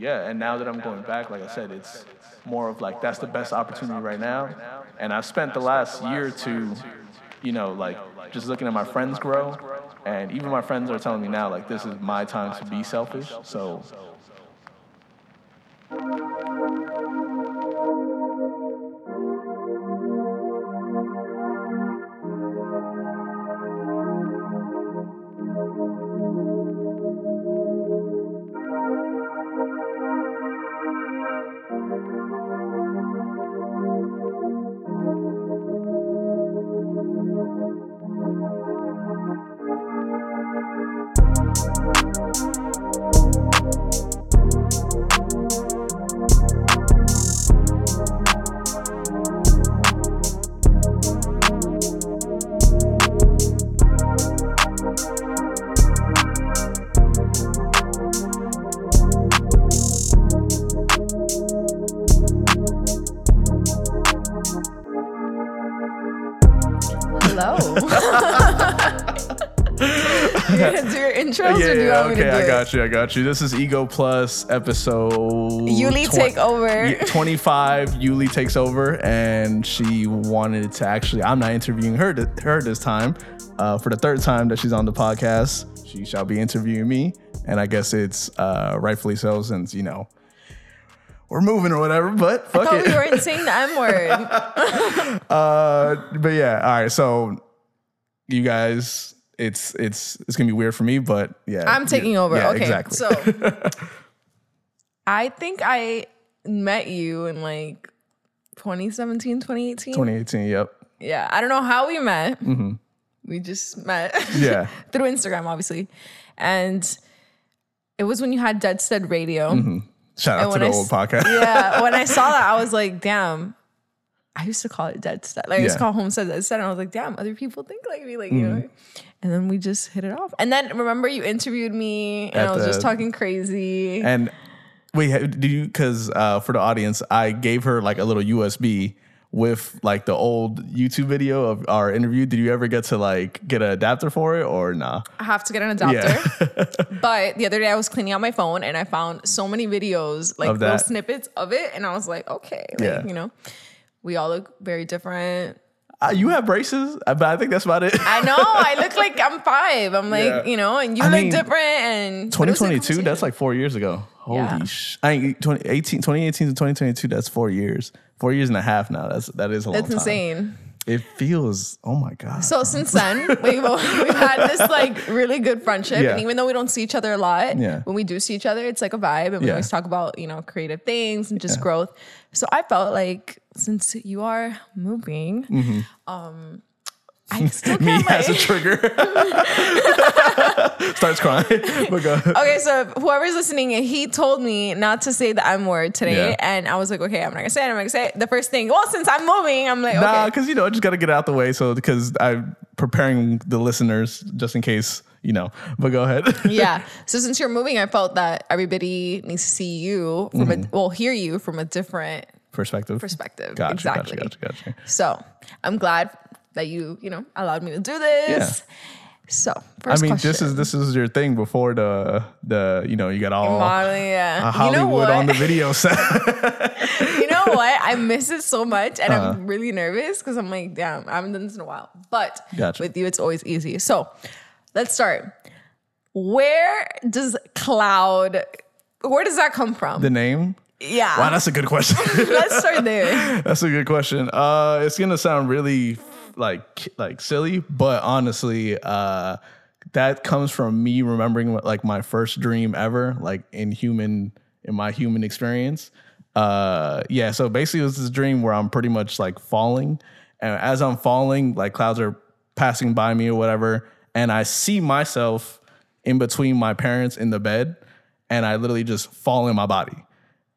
yeah, and now that I'm going back, like I said, it's more of like that's the best opportunity right now. And I've spent the last year or two, you know, like just looking at my friends grow, and even my friends are telling me now like this is my time to be selfish. So you, I got you. This is Ego Plus episode. Yuli twen- take over. 25, Yuli takes over, and she wanted to actually, I'm not interviewing her, th- her this time. Uh, for the third time that she's on the podcast, she shall be interviewing me. And I guess it's uh, rightfully so since, you know, we're moving or whatever, but I thought it. we weren't saying the M word. Uh, but yeah, all right. So you guys, it's it's it's gonna be weird for me, but yeah, I'm taking over. Yeah, okay. exactly. So I think I met you in like 2017, 2018. 2018. Yep. Yeah. I don't know how we met. Mm-hmm. We just met. Yeah. Through Instagram, obviously. And it was when you had Deadstead Radio. Shout And out to the I old s- podcast. Yeah. When I saw that, I was like, damn. I used to call it Deadstead. Like I used to Yeah. call Homestead Deadstead. And I was like, damn, other people think like me. Like, you Mm-hmm. know. And then we just hit it off. And then remember you interviewed me and At I was just talking crazy. And wait, did you? Because uh, for the audience, I gave her like a little USB with like the old YouTube video of our interview. Did you ever get to like get an adapter for it or nah? I have to get an adapter. Yeah. But the other day I was cleaning out my phone and I found so many videos, like little snippets of it. And I was like, okay, like, Yeah. you know, we all look very different. Uh, you have braces, uh, but I think that's about it. I know. I look like I'm five. I'm like, Yeah. you know, and you I look mean, different. And but it was a 2022, cool that's like four years ago. Holy Yeah. sh! I ain't 2018, 2018 to 2022. That's four years, four years and a half now. That's that is a long It's time. insane. It feels. Oh my god. So since then, we've, we've had this like really good friendship. Yeah. And even though we don't see each other a lot, Yeah. when we do see each other, it's like a vibe. And we Yeah. always talk about, you know, creative things and just growth. So I felt like since you are moving, um, I still Mm-hmm. Me has a trigger. Starts crying. But go. Okay, so whoever's listening, he told me not to say the M word today, Yeah. and I was like, okay, I'm not gonna say it. I'm not gonna say it. The first thing, well, since I'm moving, I'm like, Nah, because you know, I just got to get out the way. So because I'm preparing the listeners just in case you know. But go ahead. yeah. So since you're moving, I felt that everybody needs to see you from a, well, hear you from a different Perspective. perspective. Gotcha, exactly. Gotcha. Gotcha. Gotcha. So I'm glad that you, you know, allowed me to do this. Yeah. So I mean, question. this is this is your thing before the the you know you got all Modeling, yeah. uh, you know Hollywood on the video set. you know what? I miss it so much, and Uh-huh. I'm really nervous because I'm like, damn, I haven't done this in a while. But Gotcha. with you, it's always easy. So let's start. Where does cloud? Where does that come from? the name. Yeah, Wow, that's a good question. let's start there. That's a good question. Uh, it's gonna sound really like like silly, but honestly, uh, that comes from me remembering what, like my first dream ever, like in human in my human experience. Uh, yeah. So basically, it was this dream where I'm pretty much like falling, and as I'm falling, like clouds are passing by me or whatever, and I see myself in between my parents in the bed, and I literally just fall in my body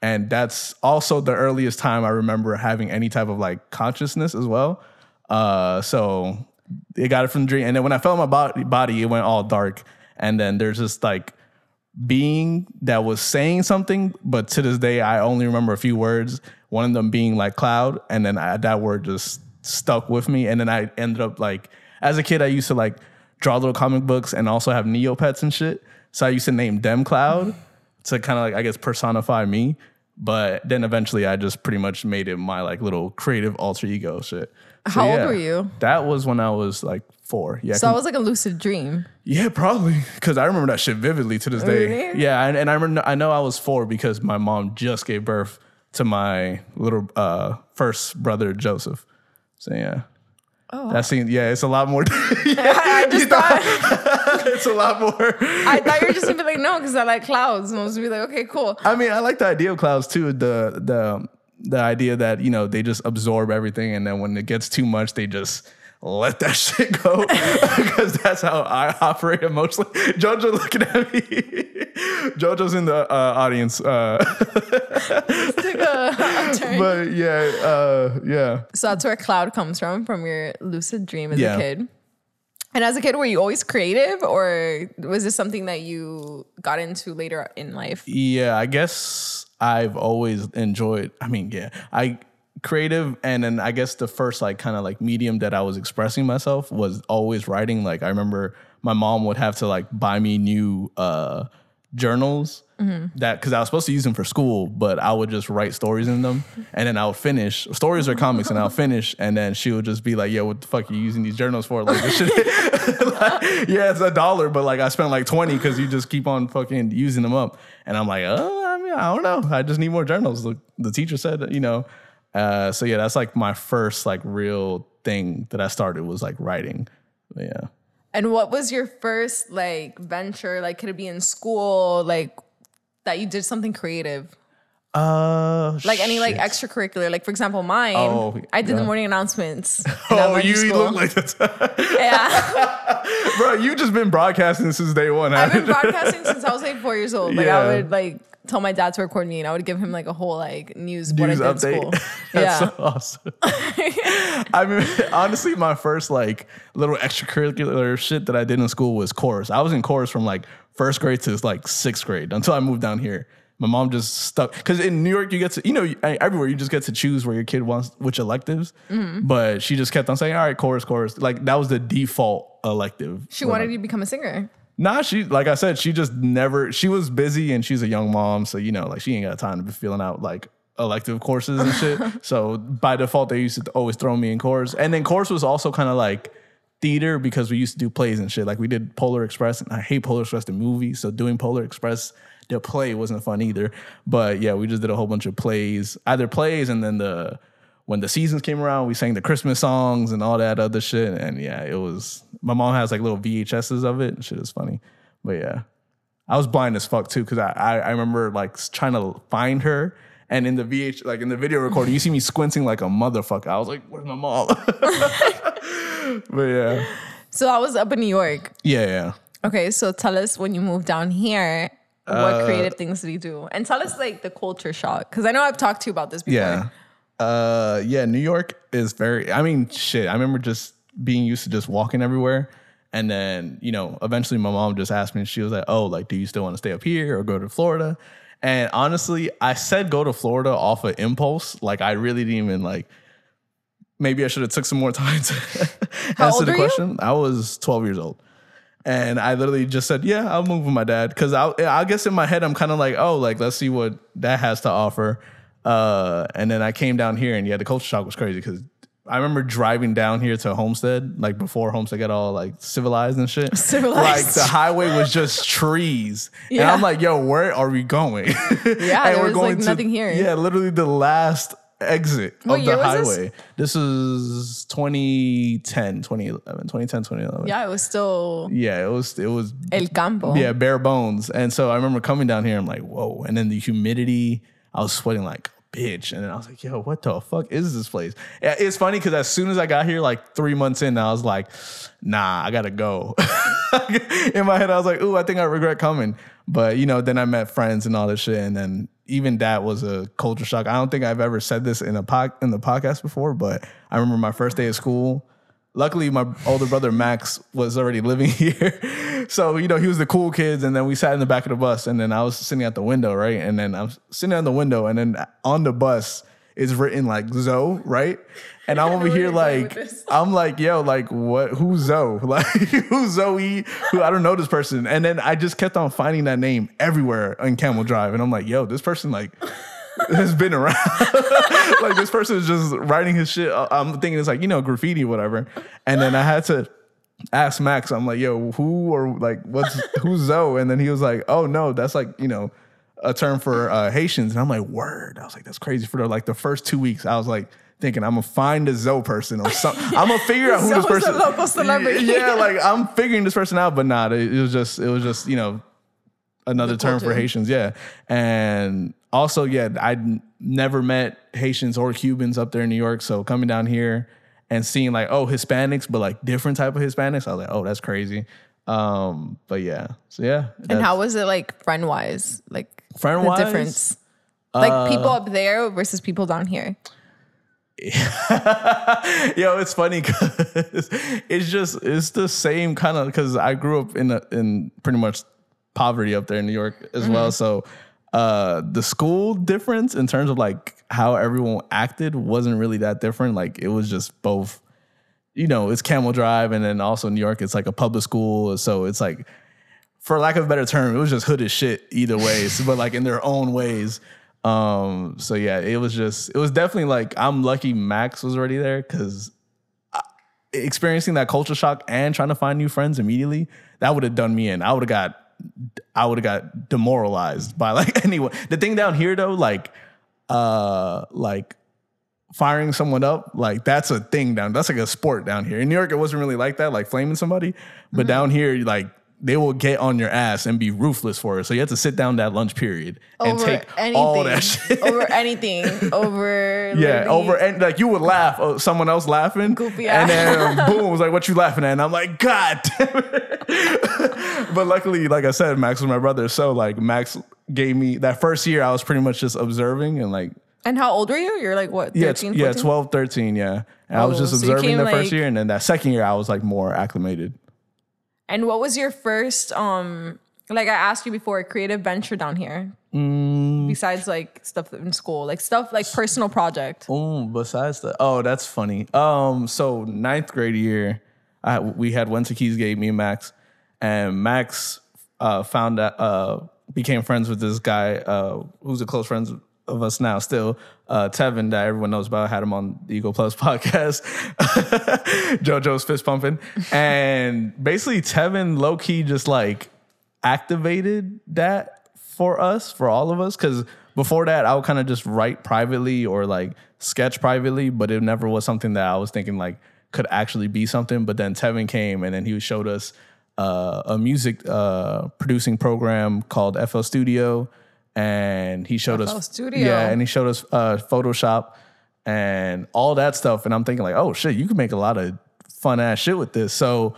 and that's also the earliest time I remember having any type of like consciousness as well. Uh, so it got it from the dream, and then when I felt my body, body, it went all dark, and then there's this like being that was saying something, but to this day I only remember a few words. One of them being like cloud, and then I, that word just stuck with me, and then I ended up like as a kid I used to like draw little comic books and also have Neopets and shit. So I used to name them Cloud to kind of like I guess personify me. But then eventually I just pretty much made it my like little creative alter ego shit. So, How old were you? That was when I was like four. Yeah. So that was like a lucid dream. Yeah, probably because I remember that shit vividly to this day. Really? Yeah, and, and I remember I know I was four because my mom just gave birth to my little uh, first brother Joseph. So yeah, Oh, that scene. Yeah, it's a lot more. yeah, I just thought it's a lot more. I thought you were just gonna be like, no, because I like clouds. And I was gonna be like, okay, cool. I mean, I like the idea of clouds too. The the the idea that you know they just absorb everything, and then when it gets too much, they just let that shit go because that's how I operate emotionally. Jojo looking at me. Jojo's in the uh, audience, uh, a, but yeah, uh, yeah. so that's where cloud comes from, from your lucid dream as Yeah. a kid. And as a kid, were you always creative, or was this something that you got into later in life? Yeah, I guess I've always enjoyed. I mean, yeah, I creative, and then I guess the first like kind of like medium that I was expressing myself was always writing. Like I remember my mom would have to like buy me new uh journals that because I was supposed to use them for school, but I would just write stories in them, and then I would finish stories or comics, and I'll finish, and then she would just be like, "Yo, what the fuck are you using these journals for?" Like this shit. like, yeah, it's a dollar, but like I spent like twenty because you just keep on fucking using them up, and I'm like, oh, I mean, I don't know, I just need more journals. The, the teacher said, you know, uh, so yeah, that's like my first like real thing that I started was like writing. But yeah. And what was your first like venture? Like, could it be in school? Like, that you did something creative? Uh, Like any like extracurricular? Like, for example, mine, Oh, I did the morning announcements. Oh, you, school. look like that, yeah. bro. You just been broadcasting since day one. I've been broadcasting since I was like four years old. Like Yeah. I would like tell my dad to record me, and I would give him like a whole like news, News update. That's yeah. so awesome. I mean, honestly, my first like little extracurricular shit that I did in school was chorus. I was in chorus from like first grade to like sixth grade until I moved down here. My mom just stuck because in New York you get to you know everywhere you just get to choose where your kid wants which electives. Mm-hmm. But she just kept on saying, "All right, chorus, chorus." Like that was the default elective. She When I- wanted you to become a singer. Nah, she like I said, she just never. She was busy and she's a young mom, so you know, like she ain't got time to be filling out like elective courses and shit. so by default, they used to always throw me in chorus, and then chorus was also kind of like theater because we used to do plays and shit. Like we did Polar Express, and I hate Polar Express the movie, so doing Polar Express the play wasn't fun either. But yeah, we just did a whole bunch of plays, either plays, and then the when the seasons came around, we sang the Christmas songs and all that other shit. And yeah, it was my mom has like little VHSs of it. Shit is funny. But yeah. I was blind as fuck too, because I, I I remember like trying to find her. And in the VH, like in the video recording, you see me squinting like a motherfucker. I was like, "Where's my mom?" but yeah, So I was up in New York. yeah, yeah. Okay, so tell us when you moved down here, what Uh, creative things did you do? And tell us like the culture shock. Because I know I've talked to you about this before. Yeah. Uh yeah, New York is very I mean, shit. I remember just being used to just walking everywhere. And then, you know, eventually my mom just asked me, she was like, Oh, like, do you still want to stay up here or go to Florida? And honestly, I said go to Florida off of impulse. Like I really didn't even like maybe I should have took some more time to answer the are you? question. I was 12 years old. And I literally just said, "Yeah, I'll move with my dad." Because I, I guess in my head, I'm kind of like, "Oh, like let's see what that has to offer." Uh, and then I came down here, and yeah, the culture shock was crazy because I remember driving down here to Homestead, like before Homestead got all like civilized and shit. Civilized. Like the highway was just trees, and Yeah. I'm like, "Yo, where are we going?" Yeah, And we're was, like, nothing here. Yeah, literally the last exit What of the was this? highway. This is 2010, 2011, 2010, 2011. Yeah, it was still Yeah, it was it was El Campo. yeah bare bones, and so I remember coming down here. I'm like, whoa, and then the humidity. I was sweating like bitch, and then I was like, yo, what the fuck is this place? It's funny because as soon as I got here, like three months in, I was like, nah, I gotta go. in my head, I was like, ooh, I think I regret coming. But you know, then I met friends and all this shit, and then even that was a culture shock. I don't think I've ever said this in a in the podcast before, but I remember my first day of school. Luckily, my older brother Max was already living here, so you know he was the cool kids. And then we sat in the back of the bus, and then I was sitting at the window, right? And then I'm sitting at the window, and then on the bus, is written like Zoe, right? And I'm over here like. I'm like, yo, like what who's Zoe? Like who's Zoe? Who I don't know this person. And then I just kept on finding that name everywhere on Campbell Drive. And I'm like, yo, this person like has been around. like this person is just writing his shit. I'm thinking it's like, you know, graffiti, whatever. And then I had to ask Max, I'm like, yo, who or like what's who's Zoe? And then he was like, oh no, that's like, you know, a term for uh, Haitians. And I'm like, word. I was like, that's crazy. For the, like the first two weeks, I was like thinking I'm gonna find a Zoe person or something. I'm gonna figure out who this Zoe's a local celebrity. Yeah, like I'm figuring this person out, but not. it, it was just it was just, you know, another The term for. Haitians, yeah. And also, yeah, I'd never met Haitians or Cubans up there in New York. So coming down here and seeing like, oh, Hispanics, but like different type of Hispanics, I was like, oh, that's crazy. Um, but yeah. So yeah. And how was it like friend wise? Like Friend the wise? difference. Like Uh, people up there versus people down here. Yo, it's funny because it's just it's the same kind of because I grew up in a, in pretty much poverty up there in New York as well. So uh the school difference in terms of like how everyone acted wasn't really that different. Like it was just both, you know, it's Campbell Drive and then also New York, it's like a public school. So it's like for lack of a better term, it was just hood as shit either way. But like in their own ways. Um, so yeah, it was just it was definitely like I'm lucky Max was already there because experiencing that culture shock and trying to find new friends immediately, that would have done me in. I would have got I would have got demoralized by like anyone. The thing down here though, like uh like firing someone up, like that's a thing down. That's like a sport down here. In New York, it wasn't really like that, like flaming somebody. But down here, like they will get on your ass and be ruthless for it. So you have to sit down that lunch period and Over take anything. all that shit. over anything. Over Yeah, over and like you would laugh, oh, someone else laughing, Goofy and then um, boom, was like, "What you laughing at?" And I'm like, "God." damn it." but luckily, like I said, Max was my brother, so like Max gave me that first year. I was pretty much just observing and like And how old were you? You're like what? yeah, 13, yeah, 14? 12, 13, yeah. And I was Oh, just observing came, the first year, and then that second year, I was like more acclimated. And what was your first um like I asked you before, a creative venture down here? Mm. Besides like stuff in school, like stuff like personal project. Oh, besides the oh, that's funny. Um, so ninth grade year, I, we had went to Keys Gate, me and Max, and Max uh, found that uh, became friends with this guy uh, who's a close friend of us now, still uh, Tevin that everyone knows about. Had him on the Ego Plus podcast. JoJo's fist pumping, and basically Tevin low key just like activated that for us, for all of us. Cause before that, I would kind of just write privately or like sketch privately, but it never was something that I was thinking like could actually be something. But then Tevin came and then he showed us uh, a music uh, producing program called FL Studio. And he showed FL us, Studio. yeah, and he showed us uh, Photoshop and all that stuff. And I'm thinking like, oh shit, you can make a lot of fun ass shit with this. So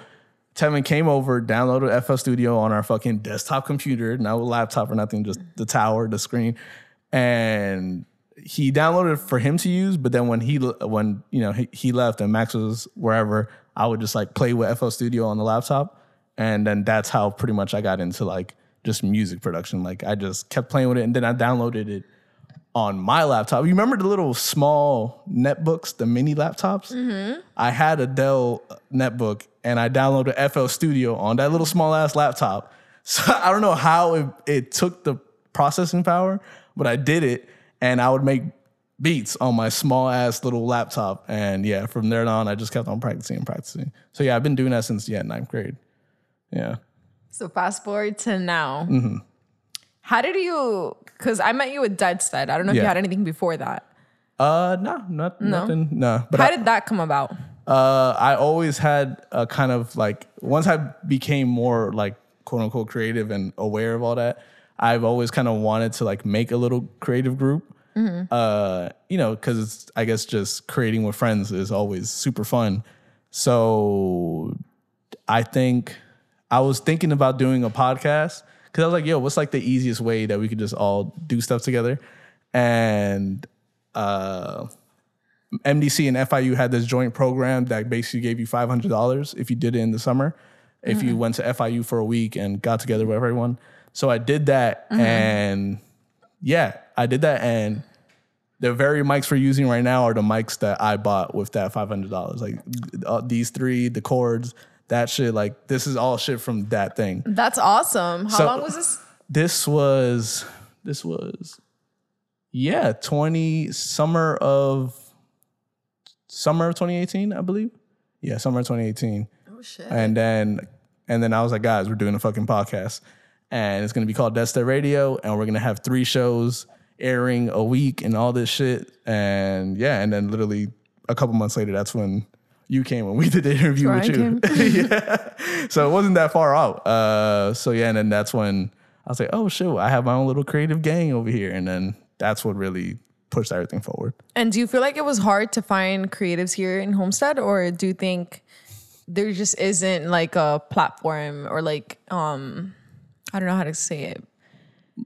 Tevin came over, downloaded FL Studio on our fucking desktop computer, not a laptop or nothing, just the tower, the screen, and he downloaded it for him to use. But then when he when you know he, he left and Max was wherever, I would just like play with FL Studio on the laptop, and then that's how pretty much I got into like just music production. Like I just kept playing with it, and then I downloaded it on my laptop. You remember the little small netbooks, the mini laptops? Mm-hmm. I had a Dell netbook and I downloaded FL Studio on that little small ass laptop. So I don't know how it, it took the processing power, but I did it and I would make beats on my small ass little laptop. And yeah, from there on, I just kept on practicing and practicing. So yeah, I've been doing that since yeah, ninth grade. Yeah. So fast forward to now. Mm-hmm. How did you? Because I met you at Deadstead. I don't know if you had anything before that. Uh, no, not, nothing. No, but How I, did that come about? Uh, I always had a kind of like once I became more like quote unquote creative and aware of all that, I've always kind of wanted to like make a little creative group. Uh, you know, because it's I guess just creating with friends is always super fun. So I think I was thinking about doing a podcast because I was like, yo, what's like the easiest way that we could just all do stuff together? And uh MDC and FIU had this joint program that basically gave you five hundred dollars if you did it in the summer, if you went to FIU for a week and got together with everyone. So I did that, and yeah, I did that, and the very mics we're using right now are the mics that I bought with that five hundred dollars. Like uh, these three, the cords, that shit. Like this is all shit from that thing. That's awesome. How So- long was this? This was this was yeah twenty summer of summer of twenty eighteen, I believe. Yeah, summer of twenty eighteen. Oh shit. And then and then I was like, guys, we're doing a fucking podcast. And it's gonna be called Death Radio, and we're gonna have three shows airing a week and all this shit. And yeah, and then literally a couple months later, that's when you came and we did the interview That's with you. yeah. So it wasn't that far out. Uh so yeah, and then that's when I was like, oh shit, I have my own little creative gang over here. And then that's what really pushed everything forward. And do you feel like it was hard to find creatives here in Homestead, or do you think there just isn't like a platform or like um I don't know how to say it.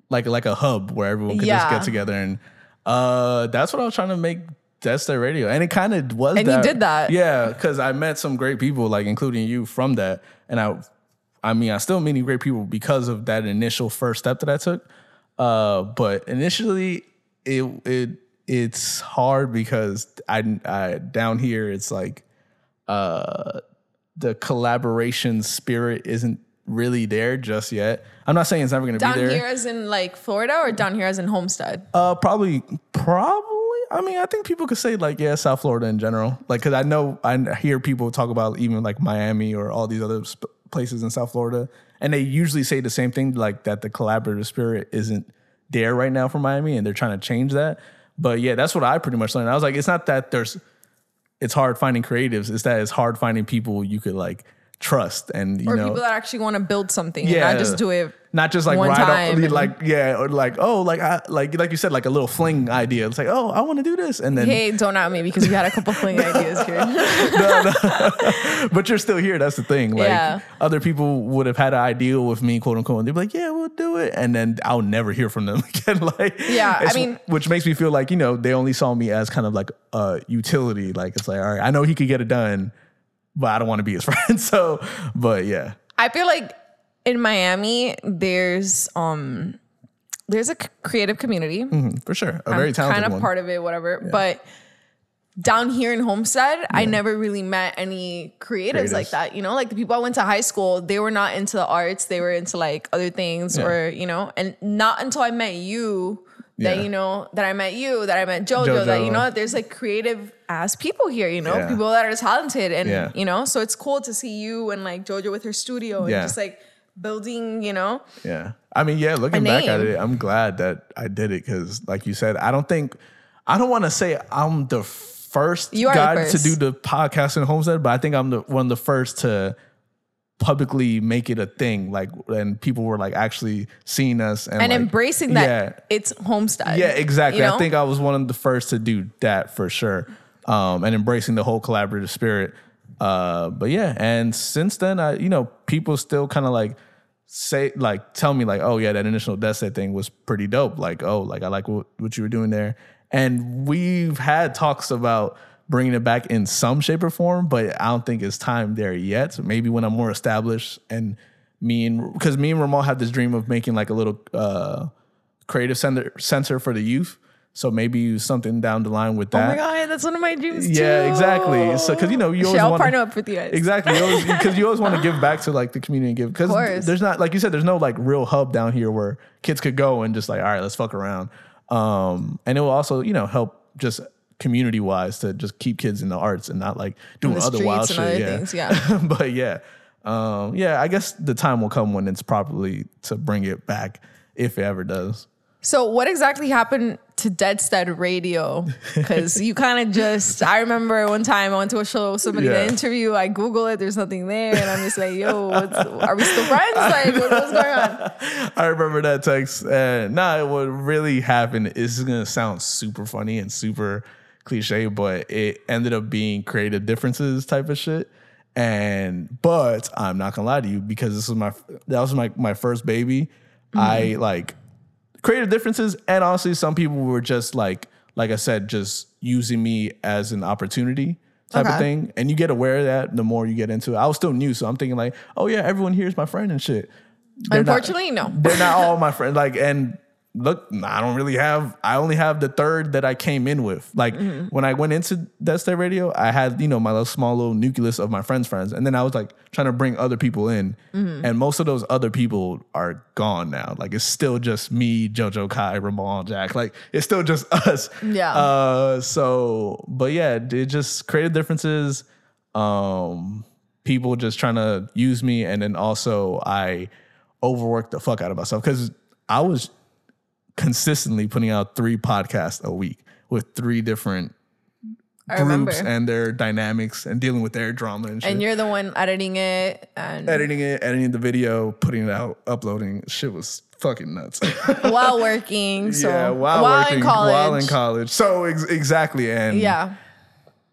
like like a hub where everyone could just get together and uh that's what I was trying to make Deadstead Radio and it kind of was And you did that. yeah because I met some great people like including you from that and I I mean I still meeting great people because of that initial first step that I took uh but initially it it it's hard because I, I down here it's like uh the collaboration spirit isn't really there just yet. I'm not saying it's never going to be Down here as in like Florida or down here as in Homestead? Uh, probably, probably. I mean, I think people could say like, yeah, South Florida in general. Like, cause I know I hear people talk about even like Miami or all these other sp- places in South Florida, and they usually say the same thing, like that the collaborative spirit isn't there right now for Miami, and they're trying to change that. But yeah, that's what I pretty much learned. I was like, it's not that there's, it's hard finding creatives. It's that it's hard finding people you could like trust and you Or know people that actually want to build something and Yeah. not just do it not just like one right time up, like yeah, or like oh, like I like like you said, like a little fling idea. It's like oh, I want to do this, and then Hey, don't out me because we had a couple fling ideas here. no, no. but you're still here. That's the thing. Like Yeah. other people would have had an idea with me, quote unquote, and they'd be like, yeah, we'll do it, and then I'll never hear from them again. like Yeah, I mean- which makes me feel like you know they only saw me as kind of like a utility. Like it's like all right, I know he could get it done, but I don't want to be his friend. So, but yeah, I feel like in Miami, there's um there's a creative community. for sure, a very talented kind of part of it, whatever. But down here in Homestead, I never really met any creatives, like that. You know, like the people I went to high school, they were not into the arts; they were into like other things, Yeah. or you know. And not until I met you that Yeah. you know that I met you, that I met JoJo, that you know that there's like creative ass people here. You know, Yeah. people that are talented, and Yeah. you know, so it's cool to see you and like JoJo with her studio and just like building. You know, Yeah. I mean, yeah, looking back at it, I'm glad that I did it because, like you said, I don't think, I don't want to say I'm the first You are guy first. to do the podcast in Homestead, but I think I'm the one of the first to publicly make it a thing. Like, and people were like actually seeing us and, and like, embracing that Yeah, it's Homestead. yeah, exactly. you know? I think I was one of the first to do that for sure, um, and embracing the whole collaborative spirit. Uh, but yeah, and since then, I you know people still kind of like say like tell me like, oh yeah, that initial Deadstead thing was pretty dope. Like oh like I like what, what you were doing there, and we've had talks about bringing it back in some shape or form, but I don't think it's time there yet. So maybe when I'm more established and me and because me and ramal have this dream of making like a little. uh creative center center for the youth. So maybe something down the line with that. Oh my god, that's one of my dreams Yeah, too. exactly. So because you know you always want partner up with you guys. exactly because you always want to give back to like the community and give because there's not like you said there's no like real hub down here where kids could go and just like all right let's fuck around. Um, and it will also you know help just community wise to just keep kids in the arts and not like doing other wild shit. other yeah. things, yeah. but yeah, um, yeah. I guess the time will come when it's properly to bring it back if it ever does. So what exactly happened to Deadstead Radio? Because you kind of just I remember one time I went to a show with somebody Yeah. to interview. I Google it, there's nothing there, and I'm just like, yo, what's, are we still friends? Like, what- what's going on? I remember that text. And nah, what really happened is gonna sound super funny and super cliche, but it ended up being creative differences type of shit. And but I'm not gonna lie to you because this was my that was my my first baby. I mm-hmm. like creative differences, and honestly, some people were just like like I said, just using me as an opportunity type of thing. And you get aware of that the more you get into it. I was still new, so I'm thinking like, oh yeah, everyone here is my friend and shit. They're not- Unfortunately, no. they're not all my friends. Like, and look, I don't really have. I only have the third that I came in with. Like when I went into Deadstead Radio, I had you know my little small little nucleus of my friends' friends, and then I was like trying to bring other people in, and most of those other people are gone now. Like it's still just me, JoJo, Kai, Ramon, Jack. Like it's still just us. Yeah. Uh, so, but yeah, it just created differences. Um, people just trying to use me, and then also I overworked the fuck out of myself because I was consistently putting out three podcasts a week with three different I remember. groups and their dynamics and dealing with their drama and shit. and you're the one editing it and editing it, editing the video, putting it out, uploading. Shit was fucking nuts. while working. So yeah, while, working, in college. while in college. So ex- exactly, and Yeah.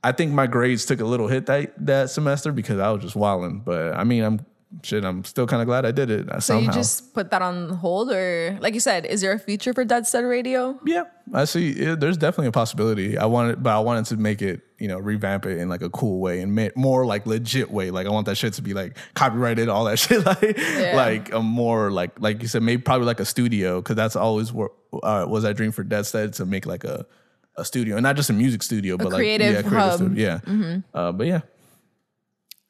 I think my grades took a little hit that that semester because I was just wilding. But I mean, I'm shit. I'm still kind of glad I did it uh, So somehow. you just put that on hold, or like you said, is there a future for Deadstead Radio? yeah, I see. It, there's definitely a possibility. I wanted, but I wanted to make it, you know, revamp it in like a cool way and ma- more like legit way. Like I want that shit to be like copyrighted, all that shit. like, like a more like, like you said, maybe probably like a studio because that's always what uh, was that dream for Deadstead to make like a a studio and not just a music studio, but like creative yeah, creative hub. studio. Yeah. Uh, but yeah,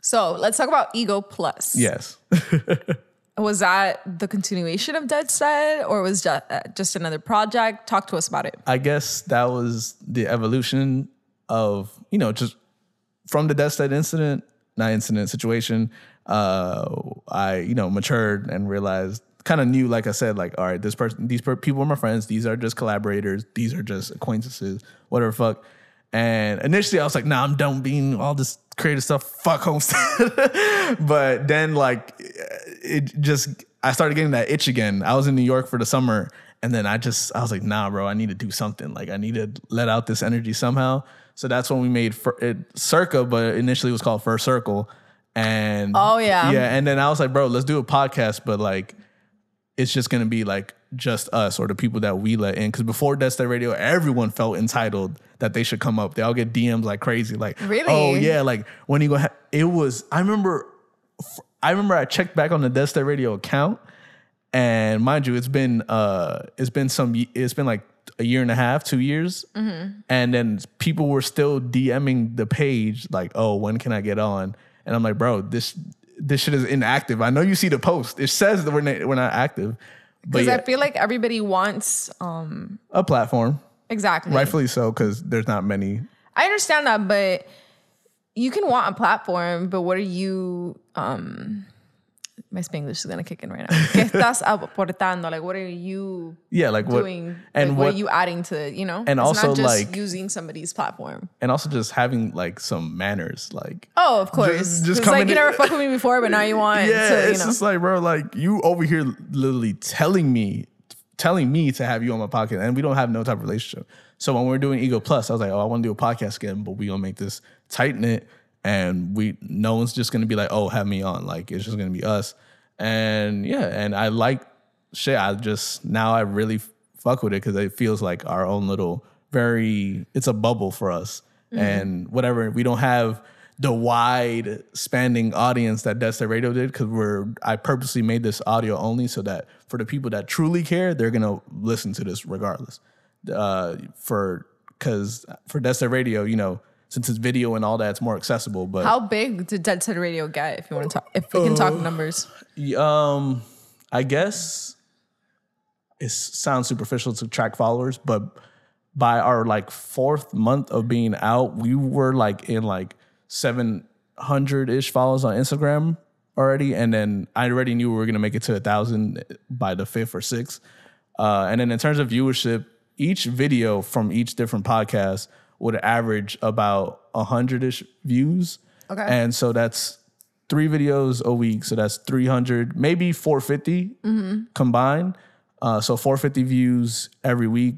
So let's talk about Ego Plus. yes. Was that the continuation of Deadstead or was just, uh, just another project? Talk to us about it. I guess that was the evolution of, you know, just from the Deadstead incident, not incident situation. Uh, I, you know, matured and realized, kind of knew, like I said, like, all right, this person, these per- people are my friends. These are just collaborators. These are just acquaintances, whatever fuck. And initially I was like, nah, I'm done being all this creative stuff. Fuck Homestead. but then like it just I started getting that itch again. I was in New York for the summer and then I just I was like, nah, bro, I need to do something. Like I need to let out this energy somehow. So that's when we made Fir- it Circa, but initially it was called First Circle. And Oh, yeah. yeah. And then I was like, bro, let's do a podcast, but like it's just gonna be like just us or the people that we let in. Because before Deadstead Radio, everyone felt entitled that they should come up. They all get DMs like crazy, like, Really? oh yeah, like when you go. Ha-? It was. I remember. I remember I checked back on the Deadstead Radio account, and mind you, it's been uh, it's been some. It's been like a year and a half, two years, and then people were still DMing the page like, oh, when can I get on? And I'm like, bro, this this shit is inactive. I know you see the post. It says that we're not, we're not active, Because yeah, I feel like everybody wants um a platform, exactly. rightfully so, because there's not many. I understand that, but you can want a platform, but what are you um my Spanish is gonna kick in right now. ¿Qué estás aportando? Like what are you Yeah, like what doing? and like, what, what are you adding to, it? you know? and it's also, not just like- using somebody's platform. and also just having like some manners, like Oh, of course. just Just, coming like you never fucked with me before, but now you want yeah, to, you it's know. just like bro, like you over here literally telling me, telling me to have you on my podcast, and we don't have no type of relationship. So when we're doing Ego Plus, I was like, oh, I want to do a podcast again, but we gonna make this tight knit, and we no one's just gonna be like, oh, have me on, like it's just gonna be us, and yeah, and I like shit. I just now I really fuck with it because it feels like our own little very. It's a bubble for us, and whatever we don't have the wide spanning audience that State Radio did because we're I purposely made this audio only so that for the people that truly care, they're gonna listen to this regardless. Uh, for because for State Radio, you know, since it's video and all that, it's more accessible. But How big did Deadstead Radio get? If you want to talk, if we can Uh, talk numbers. Um, I guess it sounds superficial to track followers, but by our like fourth month of being out, we were like in like seven hundred ish followers on Instagram already, and then I already knew we were gonna make it to a thousand by the fifth or sixth. Uh, and then in terms of viewership, each video from each different podcast would average about a hundred ish views. Okay. And so that's three videos a week. So that's 300, maybe 450 combined. Uh, so 450 views every week,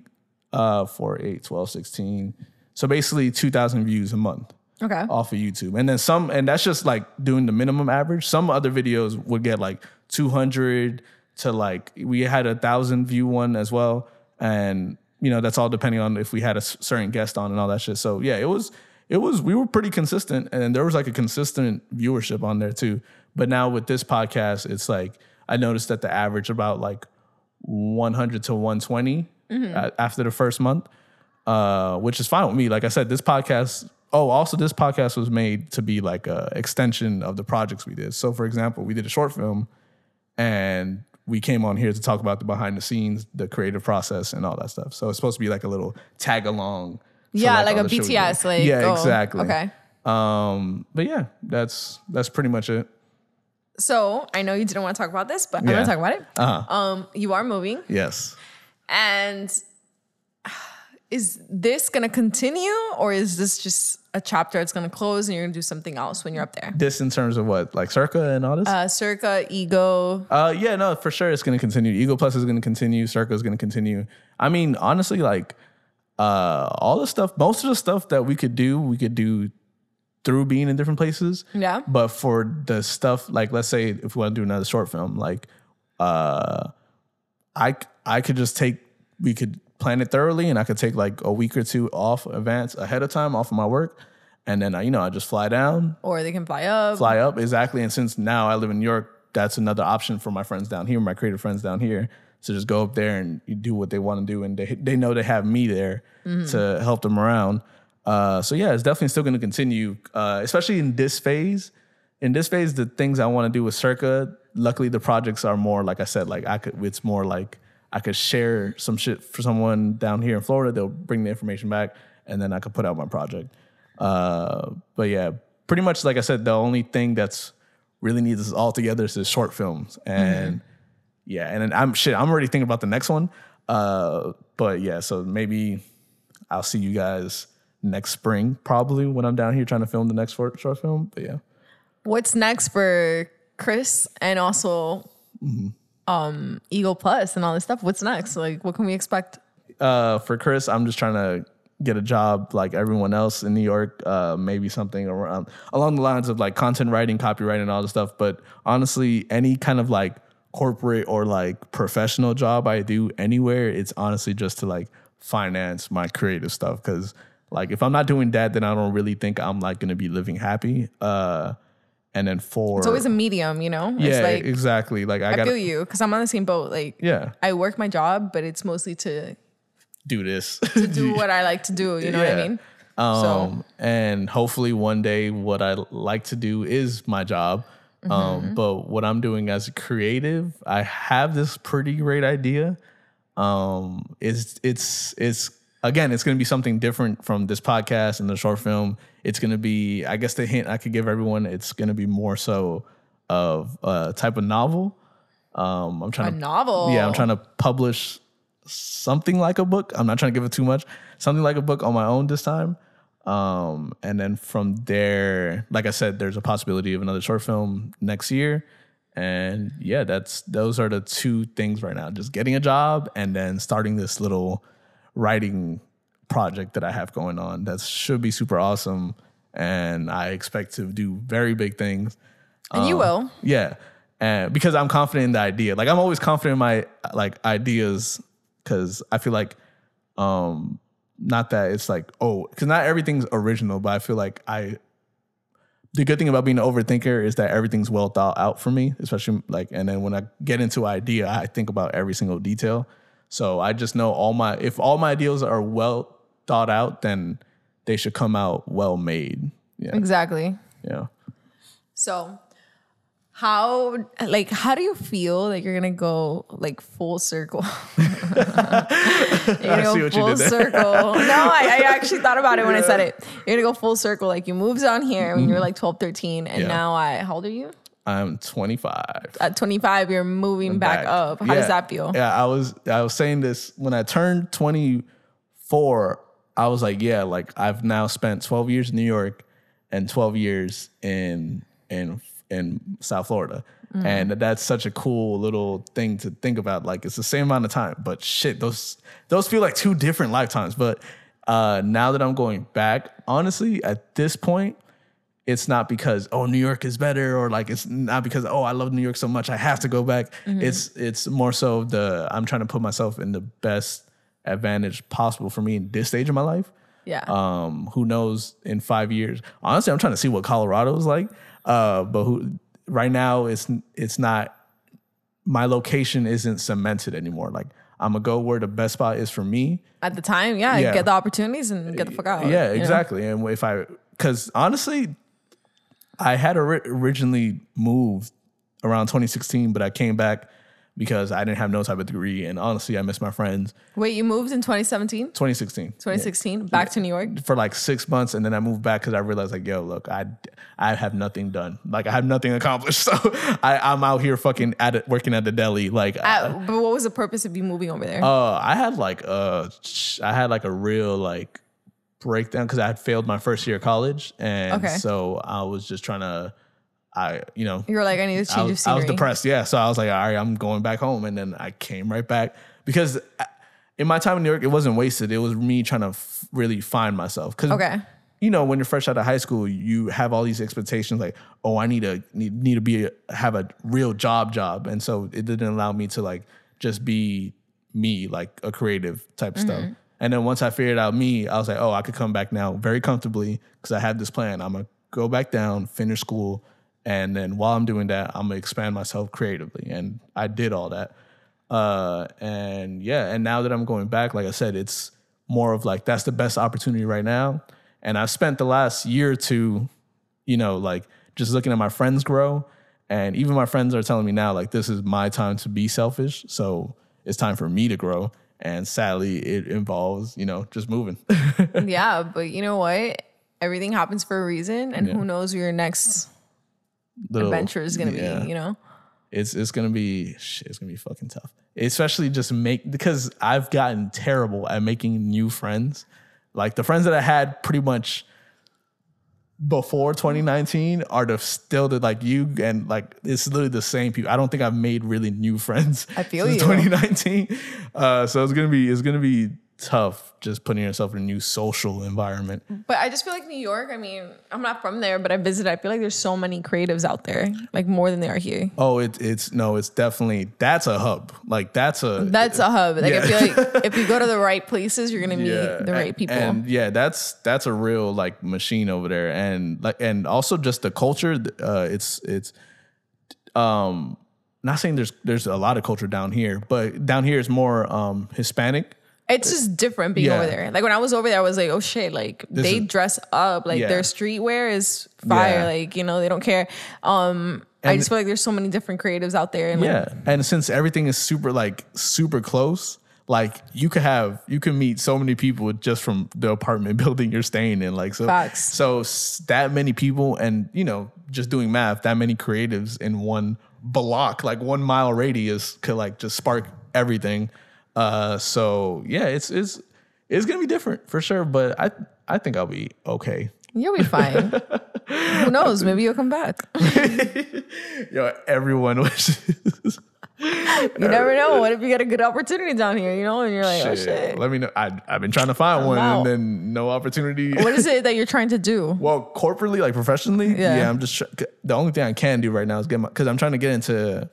uh, 4, 8, 12, 16. So basically 2,000 views a month Okay. off of YouTube. And then some, and that's just like doing the minimum average. Some other videos would get like 200 to like, we had a thousand view one as well. And, you know, that's all depending on if we had a certain guest on and all that shit. So yeah, it was, it was, we were pretty consistent and there was like a consistent viewership on there too. But now with this podcast, it's like, I noticed that the average about like 100 to 120 a- after the first month, uh, which is fine with me. Like I said, this podcast. Oh, also this podcast was made to be like a extension of the projects we did. So, for example, we did a short film, and we came on here to talk about the behind the scenes, the creative process, and all that stuff. So it's supposed to be like a little tag along. Yeah, like all a. BTS, like, yeah, oh, exactly. okay. Um, but yeah, that's that's pretty much it. So I know you didn't want to talk about this, but I'm gonna talk about it. Uh-huh. Um, you are moving, Yes. and is this gonna continue, or is this just a chapter that's gonna close, and you're gonna do something else when you're up there? This in terms of what, like Circa and all this? Uh, Circa, Ego, Uh, yeah, no, for sure it's going to continue. Ego Plus is going to continue. Circa is going to continue. I mean, honestly, like uh, all the stuff, most of the stuff that we could do, we could do through being in different places. Yeah. But for the stuff, like let's say if we want to do another short film, like uh, I I could just take we could plan it thoroughly, and I could take like a week or two off advance ahead of time off of my work, and then I, you know I just fly down, or they can fly up. fly up exactly. And since now I live in New York, that's another option for my friends down here, my creative friends down here, So just go up there and you do what they want to do, and they they know they have me there to help them around. Uh, so yeah, it's definitely still going to continue, uh, especially in this phase. In this phase, the things I want to do with Circa, luckily the projects are more like I said, like I could. It's more like I could share some shit for someone down here in Florida. They'll bring the information back, and then I could put out my project. Uh, but yeah, pretty much like I said, the only thing that's really needs us all together is the short films, and yeah, and then I'm shit. I'm already thinking about the next one. Uh, but yeah, so maybe I'll see you guys next spring, probably when I'm down here trying to film the next short, short film. But yeah, What's next for Chris and also Mm-hmm. Um Ego Plus and all this stuff? What's next? Like, what can we expect? uh, for Chris, I'm just trying to get a job like everyone else in New York. Uh, maybe something around along the lines of like content writing, copywriting, and all this stuff. But honestly, any kind of like corporate or like professional job I do anywhere, it's honestly just to like finance my creative stuff. Because like if I'm not doing that, then I don't really think I'm like gonna be living happy. Uh, and then four. It's always a medium, you know? yeah, it's like exactly. Like I, I gotta feel you because I'm on the same boat. Like, yeah I work my job, but it's mostly to do this. To do what I like to do. You know what I mean? Um, and hopefully one day what I like to do is my job. Mm-hmm. Um, but what I'm doing as a creative, I have this pretty great idea. Um, it's it's it's again, it's gonna be something different from this podcast and the short film. It's gonna be, I guess the hint I could give everyone, it's gonna be more so of a type of novel. Um, I'm trying A to novel. yeah, I'm trying to publish something like a book. I'm not trying to give it too much. Something like a book on my own this time. Um, and then from there, like I said, there's a possibility of another short film next year. And yeah, that's those are the two things right now. Just getting a job and then starting this little writing project that I have going on that should be super awesome. And I expect to do very big things. And you will. Yeah. And because I'm confident in the idea. Like I'm always confident in my like ideas because I feel like um not that it's like, oh, because not everything's original, but I feel like I the good thing about being an overthinker is that everything's well thought out for me, especially like and then when I get into idea, I think about every single detail. So I just know all my if all my ideas are well thought out, then they should come out well made. Yeah. Exactly. Yeah. So, how like how do you feel like you're gonna go like full circle? you're gonna go see what you full circle. No, I, I actually thought about it when I said it. You're gonna go full circle. Like you moved on here when you were like 12, 13, and Mm-hmm. Yeah. now I how old are you? I'm 25. At 25, you're moving back, up. How does that feel? Yeah, I was I was saying this when I turned 24. I was like, yeah, like I've now spent 12 years in New York and 12 years in in in South Florida. Mm-hmm. And that's such a cool little thing to think about. Like it's the same amount of time, but shit, those those feel like two different lifetimes. But uh now that I'm going back, honestly, at this point, it's not because oh New York is better or like it's not because oh I love New York so much I have to go back. It's it's more so the I'm trying to put myself in the best advantage possible for me in this stage of my life. Yeah. Um, who knows in five years? Honestly, I'm trying to see what Colorado is like. Uh, but who right now it's it's not my location isn't cemented anymore. Like I'm gonna go where the best spot is for me. At the time, yeah, Yeah. get the opportunities and get the fuck out. Yeah, you know? exactly. And if I, because honestly, I had ori- originally moved around 2016, but I came back because I didn't have no type of degree, and honestly, I miss my friends. Wait, you moved in 2017, 2016. 2016, back to New York. for like six months, and then I moved back because I realized like, yo, look, I I have nothing done. Like I have nothing accomplished. So I, I'm out here fucking at it, working at the deli. Like Uh, but what was the purpose of you moving over there? uh, I had like uh, I had like a real like breakdown because I had failed my first year of college, and Okay. so I was just trying to, I you know, you were like, I need to I change of was, I was depressed. Yeah, so I was like, all right, I'm going back home, and then I came right back because I- in my time in New York, it wasn't wasted. It was me trying to f- really find myself. Because Okay. you know, when you're fresh out of high school, you have all these expectations like, oh, I need to need, need to be a, have a real job job, and so it didn't allow me to like just be me, like a creative type of stuff. Mm-hmm. And then once I figured out me, I was like, oh, I could come back now very comfortably because I have this plan. I'm gonna go back down, finish school, and then while I'm doing that, I'm gonna expand myself creatively, and I did all that. Uh, and yeah, and now that I'm going back, like I said, it's more of like that's the best opportunity right now. And I've spent the last year or two, you know, like just looking at my friends grow. And even my friends are telling me now, like, this is my time to be selfish. So it's time for me to grow. And sadly, it involves, you know, just moving. yeah, but you know what? Everything happens for a reason, and who knows where your next Little- adventure is gonna yeah. be. You know. it's it's gonna be shit, it's gonna be fucking tough. Especially just make because I've gotten terrible at making new friends. Like the friends that I had pretty much before 2019 are the still the like you and like it's literally the same people. I don't think I've made really new friends I feel since you. 2019. Uh, so it's gonna be it's gonna be tough just putting yourself in a new social environment. But I just feel like New York. I mean, I'm not from there, but I visited. I feel like there's so many creatives out there, like more than there are here. Oh, it, it's no, it's definitely that's a hub. Like that's a That's a hub. Like I feel like if you go to the right places, you're gonna meet the right and- people. And yeah, that's that's a real like machine over there, and like and also just the culture. Uh, it's it's um not saying there's there's a lot of culture down here, but down here is more um Hispanic. It's just different being Yeah. over there. Like when I was over there, I was like, oh shit, like they is- dress up, like Yeah. their streetwear is fire. Yeah. Like you know, they don't care. Um, I just feel like there's so many different creatives out there. And like, Yeah, and since everything is super like super close, like you could have you can meet so many people just from the apartment building you're staying in. Like so, Facts. so that many people, and you know, just doing math, that many creatives in one block, like one mile radius, could like just spark everything. Uh, so yeah, it's it's it's gonna be different for sure, but I I think I'll be okay. you'll be fine. Who knows? Maybe you'll come back. Yo, everyone wishes. You never know. What if you get a good opportunity down here? You know, and you're like, oh shit. Let me know. I, I've been trying to find one, out. and then no opportunity. What is it that you're trying to do? Well, corporately, like professionally, Yeah. yeah, I'm just the only thing I can do right now is get my because I'm trying to get into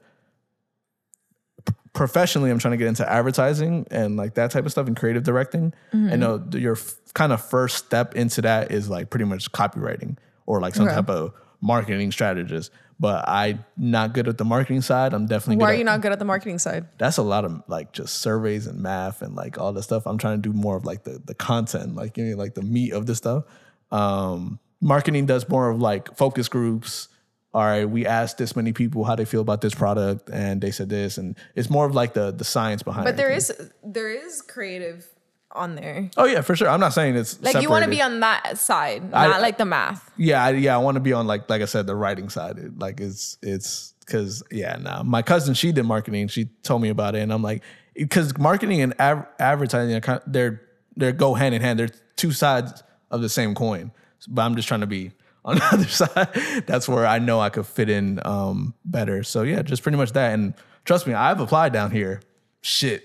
professionally. I'm trying to get into advertising and like that type of stuff and creative directing. Mm-hmm. And uh, your f- kind of first step into that is like pretty much copywriting or like some Okay. type of marketing strategist. But I'm not good at the marketing side. I'm definitely Why good are at- you not good at the marketing side? that's a lot of like just surveys and math and like all this stuff. I'm trying to do more of like the the content, like you know, like the meat of the stuff. Um, marketing does more of like focus groups. All right, we asked this many people how they feel about this product, and they said this, and it's more of like the the science behind. It. But there everything. is there is creative on there. Oh yeah, for sure. I'm not saying it's Like you want to be on that side, I- not like the math. Yeah, I, yeah, I want to be on like like I said, the writing side. It- Like it's it's because yeah, nah. My cousin she did marketing. She told me about it, and I'm like, because marketing and av- advertising are they're they go hand in hand. They're two sides of the same coin. But I'm just trying to be on the other side. That's where I know I could fit in um, better. So yeah, just pretty much that. And trust me, I've applied down here. Shit,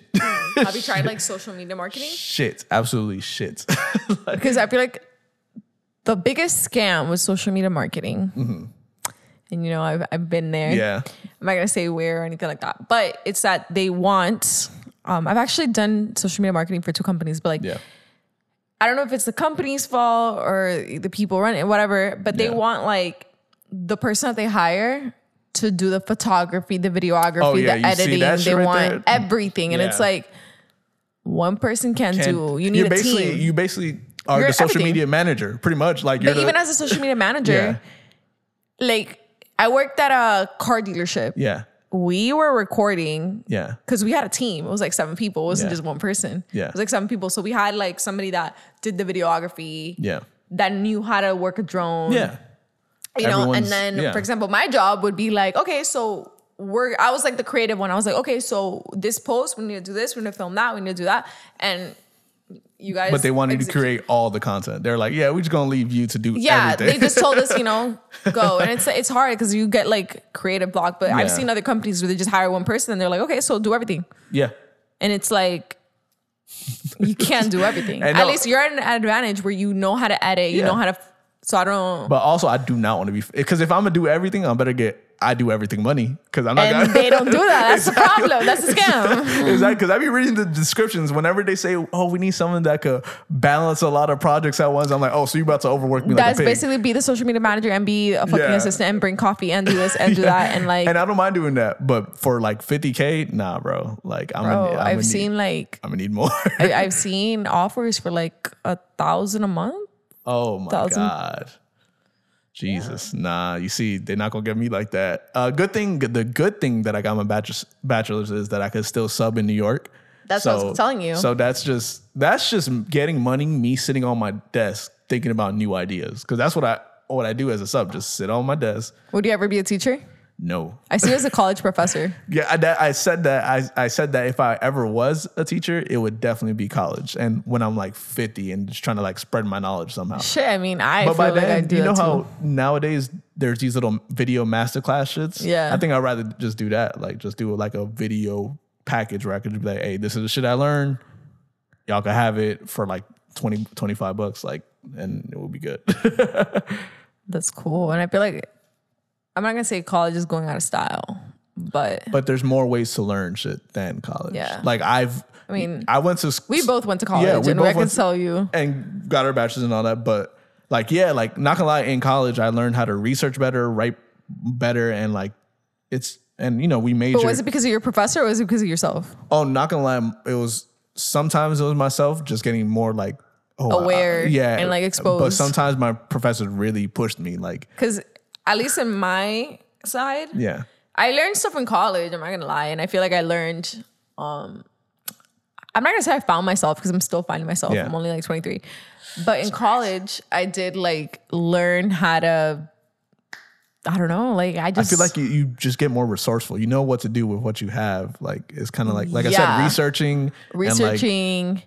Have you tried like social media marketing? shit, absolutely shit. Because I feel like the biggest scam was social media marketing. And you know, I've, I've been there. Mm-hmm. yeah, I'm not gonna say where or anything like that, but it's that they want. Um, I've actually done social media marketing for two companies, but like yeah, I don't know if it's the company's fault or the people running whatever, but they Yeah. want like the person that they hire to do the photography, the videography, Oh, yeah, the you editing. They right want there? everything, and it's like one person can't do. You need a basically, team. You basically are You're the social everything. media manager, pretty much. Like you're but the, even as a social media manager, like I worked at a car dealership. yeah, We were recording yeah, because we had a team. It was like seven people. It wasn't Yeah. just one person. Yeah. It was like seven people. So we had like somebody that did the videography, yeah, that knew how to work a drone. yeah. You know, and then yeah. for example, my job would be like, okay, so we're I was like the creative one. I was like, okay, so this post, we need to do this, we need to film that, we need to do that. And you guys But they wanted to create all the content. They're like, yeah, we're just gonna leave you to do Yeah, everything. they just told us, you know, go. And it's it's hard because you get like creative block. But I've seen other companies where they just hire one person and they're like, okay, so do everything. yeah, And it's like you can't do everything. At least you're at an advantage where you know how to edit, you Yeah. know how to. So I don't. but also I do not want to be because if I'm gonna do everything, I better get I do everything money because I'm not. and gonna, they don't do that. That's the problem. That's the scam. Exactly, because I be reading the descriptions whenever they say, "Oh, we need someone that could balance a lot of projects at once." I'm like, "Oh, so you about to overwork me That's like a pig?" basically be the social media manager and be a fucking Yeah. assistant and bring coffee and do this and do that and like, and I don't mind doing that, but for like 50k, nah, bro. Like I'm, bro, gonna, I'm I've seen Need, like I'm gonna need more. I, I've seen offers for like a thousand a month. oh my Thousand. god. Jesus, nah. You see, they're not gonna get me like that. Uh, good thing, the good thing that I got my bachelor's, bachelor's is that I could still sub in New York. That's what I was telling you. So that's just that's just getting money. Me sitting on my desk thinking about new ideas because that's what I what I do as a sub. Just sit on my desk. Would you ever be a teacher? No, I see you as a college professor. Yeah, I, that, I said that. I, I said that if I ever was a teacher, it would definitely be college. And when I'm like 50 and just trying to like spread my knowledge somehow. Shit, I mean, I But feel by like I then, do you know how too. nowadays there's these little video masterclass shits. Yeah. I think I'd rather just do that. Like just do like a video package where I could be like, hey, this is the shit I learned. Y'all can have it for like 20, 25 bucks. Like, and it will be good. That's cool. And I feel like I'm not gonna say college is going out of style, but but there's more ways to learn shit than college. Yeah. Like I've, I mean, I went to school we both went to college, Yeah, we and both I can tell you. and got our bachelor's and all that. But like, yeah, like not gonna lie, in college I learned how to research better, write better, and like it's and you know we majored. But was it because of your professor or was it because of yourself? oh, not gonna lie, it was sometimes it was myself just getting more like oh, I- Aware yeah, and, like, exposed. But sometimes my professors really pushed me, like Because at least in my side, yeah, I learned stuff in college. I'm not gonna lie, and I feel like I learned. Um, I'm not gonna say I found myself because I'm still finding myself. Yeah. I'm only like 23, but in college, I did like learn how to. I don't know. Like I just I feel like you, you just get more resourceful. You know what to do with what you have. Like it's kind of like like I said, researching, and like researching. at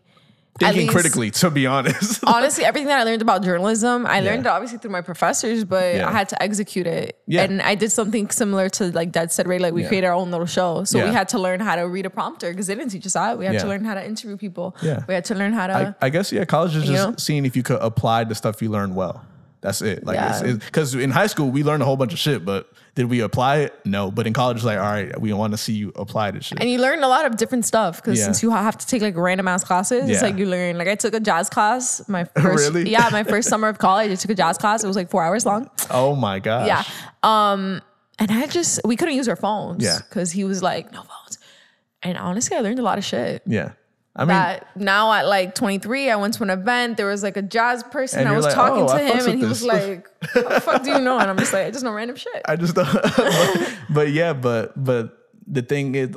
thinking least- critically. To be honest, honestly, everything that I learned about journalism, I learned it obviously through my professors, but Yeah. I had to execute it. Yeah. And I did something similar to like Dad said, right? Like we Yeah. created our own little show. So we had to learn how to read a prompter because they didn't teach us that. We had Yeah. to learn how to interview people. Yeah. We had to learn how to. I, I guess yeah, college is just know? seeing if you could apply the stuff you learned well. That's it. Like, Yeah. because in high school we learned a whole bunch of shit, but did we apply it? No. But in college, it's like, all right, we want to see you apply this shit. and you learn a lot of different stuff because Yeah. since you have to take like random ass classes, it's like you learn. Like I took a jazz class my first, Really? yeah, my first summer of college. I took a jazz class. It was like four hours long. oh my god. Yeah. Um, and I just we couldn't use our phones. Yeah. Because he was like, no phones. And honestly, I learned a lot of shit. Yeah. I mean, That now at like 23, I went to an event. There was like a jazz person. I was like, talking "Oh, to I him, and he with was like, "How the fuck do you know?" And I'm just like, "I just know random shit." I just don't. but, but yeah, but but the thing is,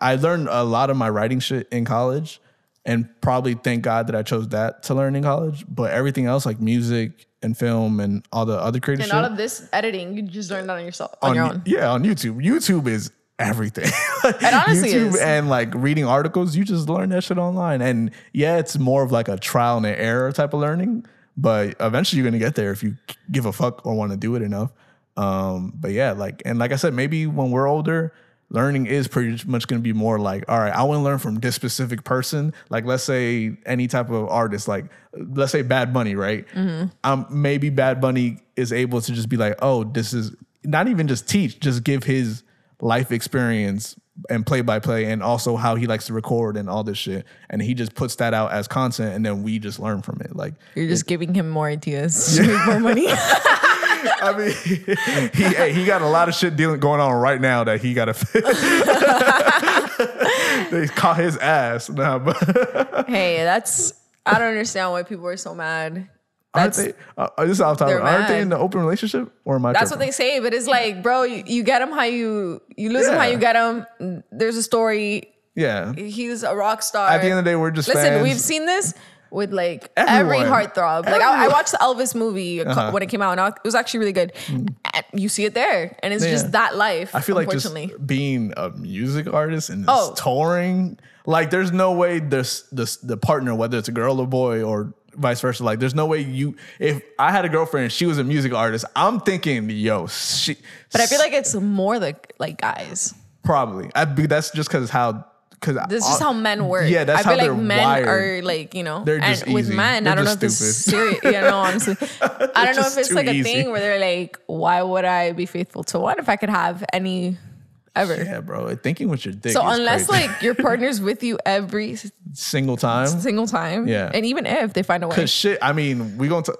I learned a lot of my writing shit in college, and probably thank God that I chose that to learn in college. But everything else, like music and film and all the other creative And shit, all of this editing, you just learned that on yourself, on, on your own. yeah, on YouTube. YouTube is everything. It honestly YouTube is. and like reading articles, you just learn that shit online. And yeah, it's more of like a trial and error type of learning, but eventually you're gonna get there if you give a fuck or want to do it enough. Um, but yeah, like and like I said, maybe when we're older, learning is pretty much gonna be more like, all right, I want to learn from this specific person. Like let's say any type of artist, like let's say Bad Bunny, right? Um, maybe Bad Bunny is able to just be like, oh, this is not even just teach, just give his life experience and play by play and also how he likes to record and all this shit and he just puts that out as content and then we just learn from it like You're just giving him more ideas to make more money. I mean, he hey, he got a lot of shit dealing going on right now that he got to. they caught his ass now, but hey, that's I don't understand why people are so mad. Aren't they? Uh, this is off topic. Aren't they in an open relationship or am I? that's what they say, but it's like, bro, you, you get him how you you lose him how you get him. There's a story. Yeah. He's a rock star. At the end of the day, we're just Listen, fans. we've seen this with like every Everyone. heartthrob. Like I, I watched the Elvis movie Uh-huh. when it came out, and it was actually really good. And you see it there, and it's Yeah. just that life. I feel like just being a music artist and Oh. just touring, like there's no way this this the partner, whether it's a girl or boy or vice versa, like there's no way you if I had a girlfriend and she was a music artist, I'm thinking, yo, she but I feel like it's more like like guys. probably. I that's just cause how cause This is just how men work. Yeah, that's I feel how like they're men wired. are like you know, They're and just with easy. men, They're I don't know if this is stupid. serious. Yeah, no, honestly, I don't know if it's like a easy. thing where they're like, why would I be faithful to one if I could have any ever? Yeah, bro. Thinking with your dick. So unless crazy. like your partner's with you every single time. single time, Yeah. and even if they find a way, Cause shit, I mean, we going to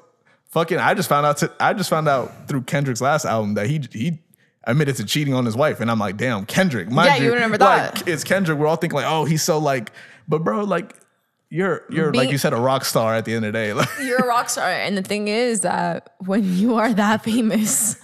fucking. I just found out. To, I just found out through Kendrick's last album that he he admitted to cheating on his wife, and I'm like, damn, Kendrick. Mind Yeah, you remember that. Like, it's Kendrick. We're all thinking like, oh, he's so like, but bro, like, you're you're like you said, a rock star at the end of the day. Like, you're a rock star. And the thing is that when you are that famous,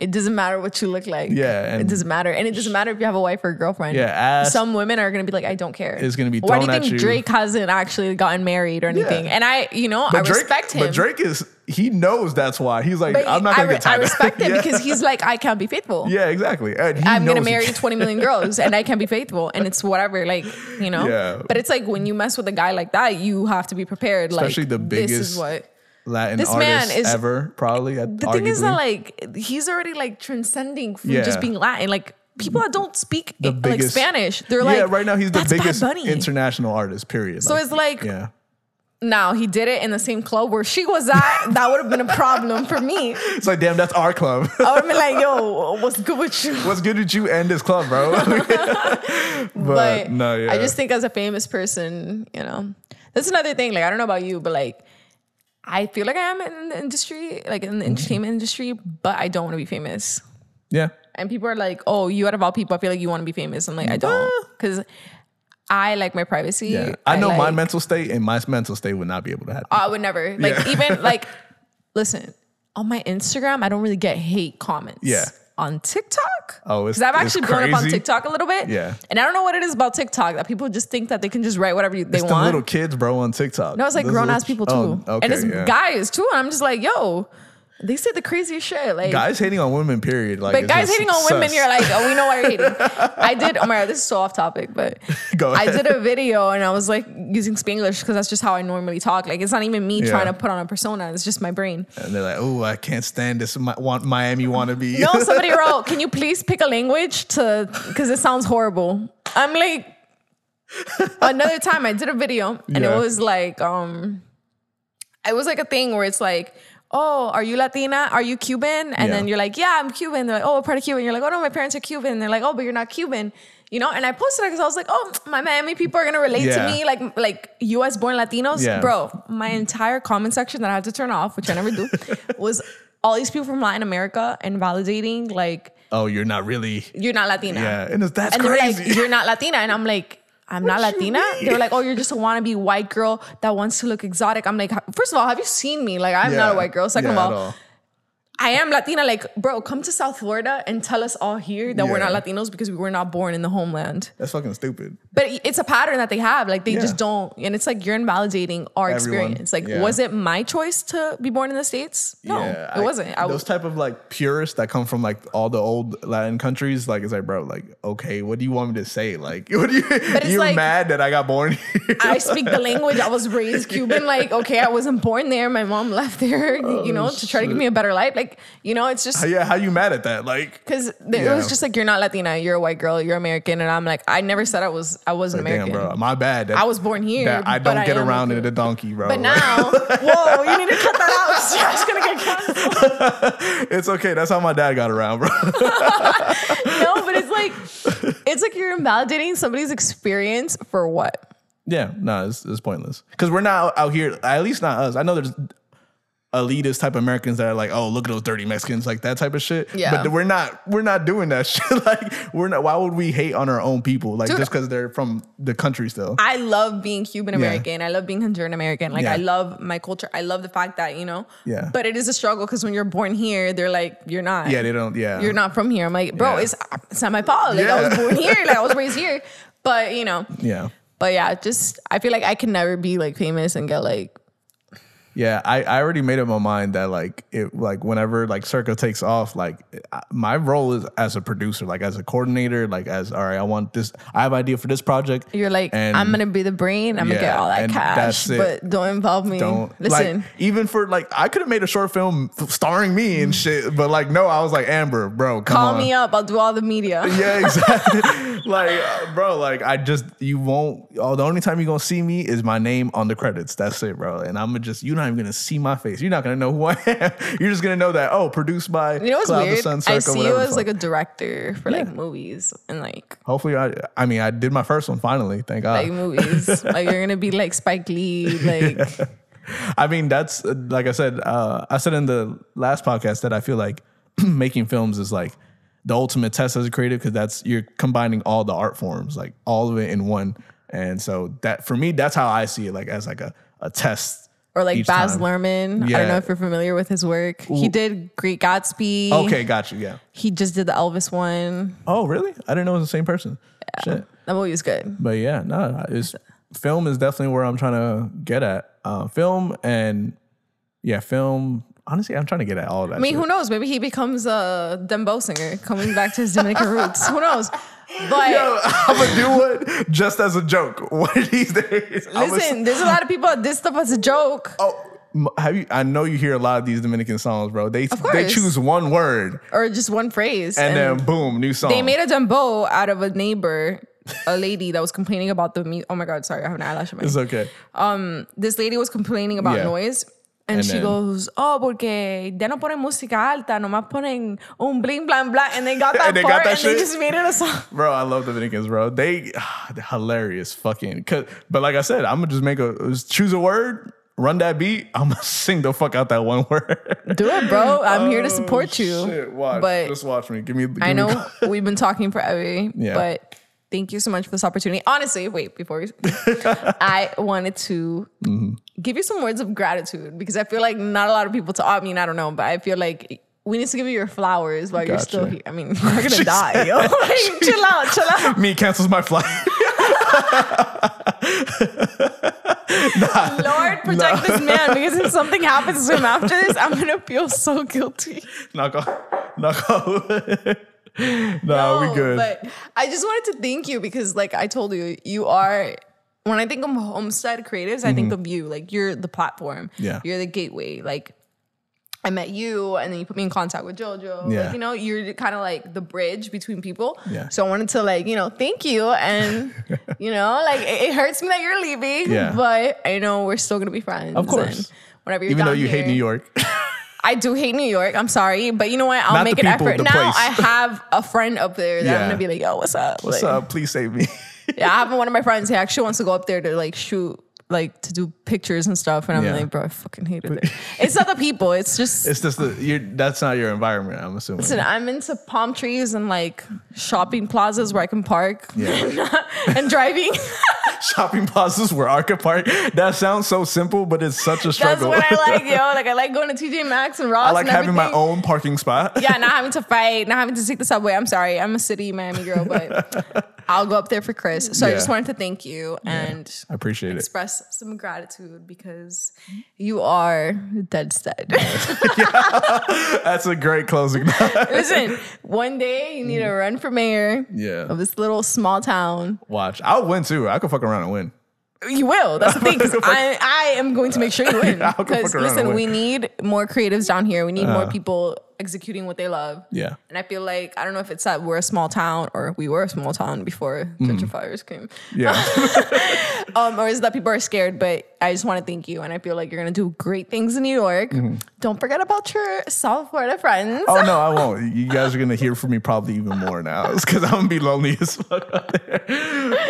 it doesn't matter what you look like. Yeah, it doesn't matter, and it doesn't matter if you have a wife or a girlfriend. Yeah, ask- some women are gonna be like, I don't care. It's gonna be Why do you think you. Drake hasn't actually gotten married or anything? And I, you know, I but Drake, respect him. but Drake is he knows that's why he's like, But I'm not gonna re- get tied I up." respect him yeah. because he's like, I can't be faithful. yeah, exactly. And he I'm gonna marry 20 million girls and I can't be faithful and it's whatever, like you know. Yeah. But it's like when you mess with a guy like that, you have to be prepared. Especially like the this is biggest what. Latin This man artist is- ever, probably. The thing is that like he's already like transcending from Yeah. just being Latin. Like people that don't speak the eh, like biggest Spanish, they're yeah, like, yeah, right now he's the biggest Bunny." international artist. Period. So it's like- yeah. Now he did it in the same club where she was at. that would have been a problem for me. It's like, damn, that's our club. I would have been like, "Yo, what's good with you?" What's good with you and this club, bro? but, but no, yeah. I just think as a famous person, you know, that's another thing. Like I don't know about you, but like I feel like I am in the industry, like in the Mm-hmm. entertainment industry, but I don't want to be famous. yeah. And people are like, "Oh, you out of all people, I feel like you want to be famous." I'm like, I don't, because I like my privacy. Yeah. I know my mental state and my mental state would not be able to happen. I would never like Yeah. even like listen on my Instagram. I don't really get hate comments. Yeah. On TikTok, Oh, it's- because I've actually grown up on. TikTok a little bit. Yeah. and I don't know what it is about TikTok that people just think that they can just write whatever you- they it's the want. little kids, bro, on TikTok. no, it's like grown ass people oh, too, Oh, okay, and it's yeah. guys too. And I'm just like, yo, they said the craziest shit. Like Guys hating on women, period. Like, But guys hating on women, sus. you're like, oh, we know why you're hating. I did. Oh my god, this is so off topic, but Go I did a video and I was like using Spanglish because that's just how I normally talk. Like it's not even me Yeah. trying to put on a persona; it's just my brain. and they're like, oh, I can't stand this Mi- want Miami wannabe. No, somebody wrote, "Can you please pick a language to?" Because it sounds horrible. I'm like, another time I did a video and Yeah. it was like, um, it was like a thing where it's like. Oh, are you Latina? Are you Cuban? And Yeah. then you're like, yeah, I'm Cuban. They're like, oh, part of Cuban? You're like, oh no, my parents are Cuban. They're like, oh, but you're not Cuban. You know? And I posted it because I was like, oh, my Miami people are gonna relate Yeah. to me, like like U.S. born Latinos, Yeah. bro. My entire comment section that I had to turn off, which I never do, was all these people from Latin America and validating like oh, you're not really. you're not Latina. Yeah, and it's, that's and crazy. like, you're not Latina. And I'm like, I'm not What you Latina. They were like, oh, you're just a wannabe white girl that wants to look exotic. I'm like, first of all, have you seen me? Like, I'm not a white girl. Second Yeah, of all, I am Latina. Like, bro, come to South Florida and tell us all here that we're not Latinos because we were not born in the homeland. that's fucking stupid. But it's a pattern that they have. Like they Yeah. just don't, and it's like you're invalidating our Everyone, experience. Like, yeah. was it my choice to be born in the states? No, Yeah, it I- wasn't. I those type of like purists that come from like all the old Latin countries, like it's like, bro, like, okay, what do you want me to say? Like, what do you? it's you like- mad that I got born here? I speak the language. I was raised Cuban. Like, okay, I wasn't born there. My mom left there, oh, you know, to try to give me a better life. Like, you know, it's just yeah, how you mad at that? Like, because it was just like you're not Latina, you're a white girl, you're American, and I'm like, I never said I was. I wasn't damn, American. bro, my bad. That, I was born here. I don't get am around in the donkey, bro. But Like, now, whoa, you need to cut that out. Sarah's gonna get canceled. it's okay. That's how my dad got around, bro. No, but it's like, it's like you're invalidating somebody's experience for what? yeah, no, it's, it's pointless because we're not out here. At least not us. I know there's elitist type Americans that are like, oh, look at those dirty Mexicans, like that type of shit. Yeah. But we're not we're not doing that shit. like we're not why would we hate on our own people? Like Dude. just because they're from the country still. I love being Cuban American. I love being Honduran American. Like Yeah. I love my culture. I love the fact that you know. Yeah. But it is a struggle because when you're born here, they're like, you're not. yeah, they don't yeah. You're not from here. I'm like, bro, Yeah. it's it's not my fault. Like I was born here. Like I was raised here. But you know. Yeah. But yeah, just I feel like I can never be like famous and get like Yeah, I, I already made up my mind that like it like whenever like Circa takes off, like my role is as a producer, like as a coordinator, like as all right, I want this, I have idea for this project. you're like And- I'm gonna be the brain. I'm gonna get all that cash, but don't involve me. Don't listen. like even for like I could have made a short film starring me and shit, but like no, I was like Amber, bro, come Call on. me up. I'll do all the media. Yeah, exactly. like, uh, bro, like I just you won't. Oh, the only time you're gonna see me is my name on the credits. That's it, bro. And I'm gonna just you're not even gonna see my face. You're not gonna know who I am. You're just gonna know that oh, produced by You know what's Cloud weird? Sun I see you as like a director for like movies and like Hopefully, I. I mean, I did my first one finally. Thank God. like movies. like you're gonna be like Spike Lee. Like I mean, that's like I said. Uh, I said in the last podcast that I feel like making films is like the ultimate test as a creative because that's you're combining all the art forms, like all of it in one. And so that for me, that's how I see it, like as like a, a test. Or like each Baz time. Luhrmann. I don't know if you're familiar with his work. He did Great Gatsby. Okay, got you. Yeah. He just did the Elvis one. Oh, really? I didn't know it was the same person. Shit. That movie was good. But yeah, no, it's film is definitely where I'm trying to get at. Uh, film and yeah, film. Honestly, I'm trying to get at all of that. I mean, shit. who knows? Maybe he becomes a dembow singer coming back to his Dominican roots. Who knows? But I'm gonna do it just as a joke. One of these days. Listen, there's a lot of people that did stuff as a joke Oh, have you? I know you hear a lot of these Dominican songs, bro. They they choose one word or just one phrase. and, then boom, new song. they made a dembow out of a neighbor, a lady that was complaining about the mu- Oh my God, sorry, I have an eyelash on my it's okay. Um this lady was complaining about Yeah. noise. And, And she then- goes, oh, porque ya no ponen música alta, nomás ponen un bling, blang, blang. And they got that And they part got that and they just made it a song. Bro, I love the Dominicans, bro. They ah, they're hilarious, fucking. Cause, but like I said, I'm gonna just make a choose a word, run that beat. I'm gonna sing the fuck out that one word. Do it, bro. I'm here to oh, support you. Oh, Shit, watch. But just watch me. Give me. Give I me- know we've been talking forever, Yeah. but thank you so much for this opportunity. Honestly, wait, before we, I wanted to Mm-hmm. give you some words of gratitude because I feel like not a lot of people talk. I mean, I don't know, but I feel like we need to give you your flowers while you're still here. I mean, you're not gonna die, yo. Like, chill out, chill out. me cancels my flight. Lord, protect this man because if something happens to him after this, I'm gonna feel so guilty. knock off. Knock off. nah, we good. But I just wanted to thank you because, like I told you, you are. When I think of Homestead Creatives, I think of you. Like you're the platform. Mm-hmm. Yeah. You're the gateway. Like I met you, and then you put me in contact with JoJo. Yeah. Like, you know, you're kind of like the bridge between people. Yeah. So I wanted to like you know thank you, and you know like it, it hurts me that you're leaving. Yeah. But I know we're still gonna be friends. Of course. Whenever you're Even though you hate New York. I do hate New York. I'm sorry, but you know what? I'll Not make an people, effort. Now place. I have a friend up there that Yeah. I'm gonna be like, "Yo, what's up?" What's Like, up? Please save me. Yeah, I have one of my friends. He actually wants to go up there to like shoot, like to do pictures and stuff. And I'm Yeah. like, bro, I fucking hate it. It's not the people. It's just. it's just the you're, that's not your environment. I'm assuming. Listen, I'm into palm trees and like shopping plazas where I can park and driving. Shopping plazas where I could park. That sounds so simple, but it's such a struggle. That's struggle. what I like, yo. Like I like going to TJ Maxx and Ross. I like and having my everything. own parking spot. Yeah, not having to fight, not having to take the subway. I'm sorry, I'm a city Miami girl, but I'll go up there for Chris. So I just wanted to thank you and I appreciate it. express some gratitude because you are Deadstead. That's a great closing. Listen, one day you need to mm. run for mayor yeah. of this little small town. Watch. I'll win too. I could fuck around and win. You will. That's the thing. I, I am going to make sure you win. Because fuck around and listen, win. we need more creatives down here. We need more uh-huh. people executing what they love. Yeah. And I feel like I don't know if it's that we're a small town or we were a small town before Mm. gentrifiers came, Yeah. um, or is that people are scared? But I just want to thank you, and I feel like you're gonna do great things in New York. Don't forget about your South Florida friends. Mm-hmm. oh no, I won't. You guys are gonna hear from me probably even more now. It's because I'm gonna be lonely as fuck out there.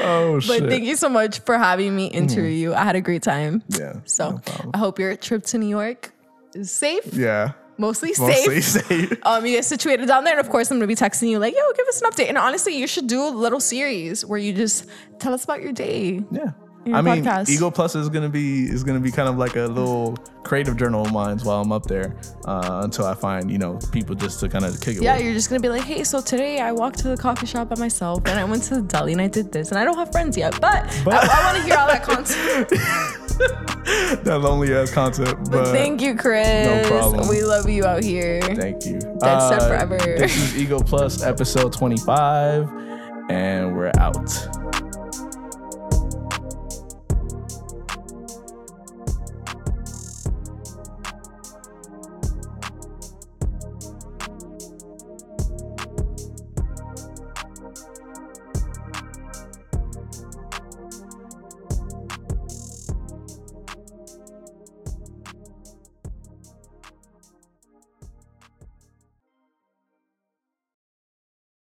Oh But shit. But thank you so much for having me interview you. I had a great time. yeah. So no. I hope your trip to New York is safe, Yeah. Mostly, Mostly safe. safe. Um, you get situated down there, and of course, I'm gonna be texting you like, "Yo, give us an update." And honestly, you should do a little series where you just tell us about your day. Yeah. Your I mean, podcast. Ego Plus is gonna be is gonna be kind of like a little creative journal of mine while I'm up there uh, until I find you know people just to kind of kick it. Yeah, with. you're just gonna be like, "Hey, so today I walked to the coffee shop by myself, and I went to the deli, and I did this, and I don't have friends yet, but, But- I, I want to hear all that content." that lonely ass content. But, But thank you, Chris. No problem. We love you out here. Thank you. Deadstead forever. This is Ego Plus episode 25, and we're out.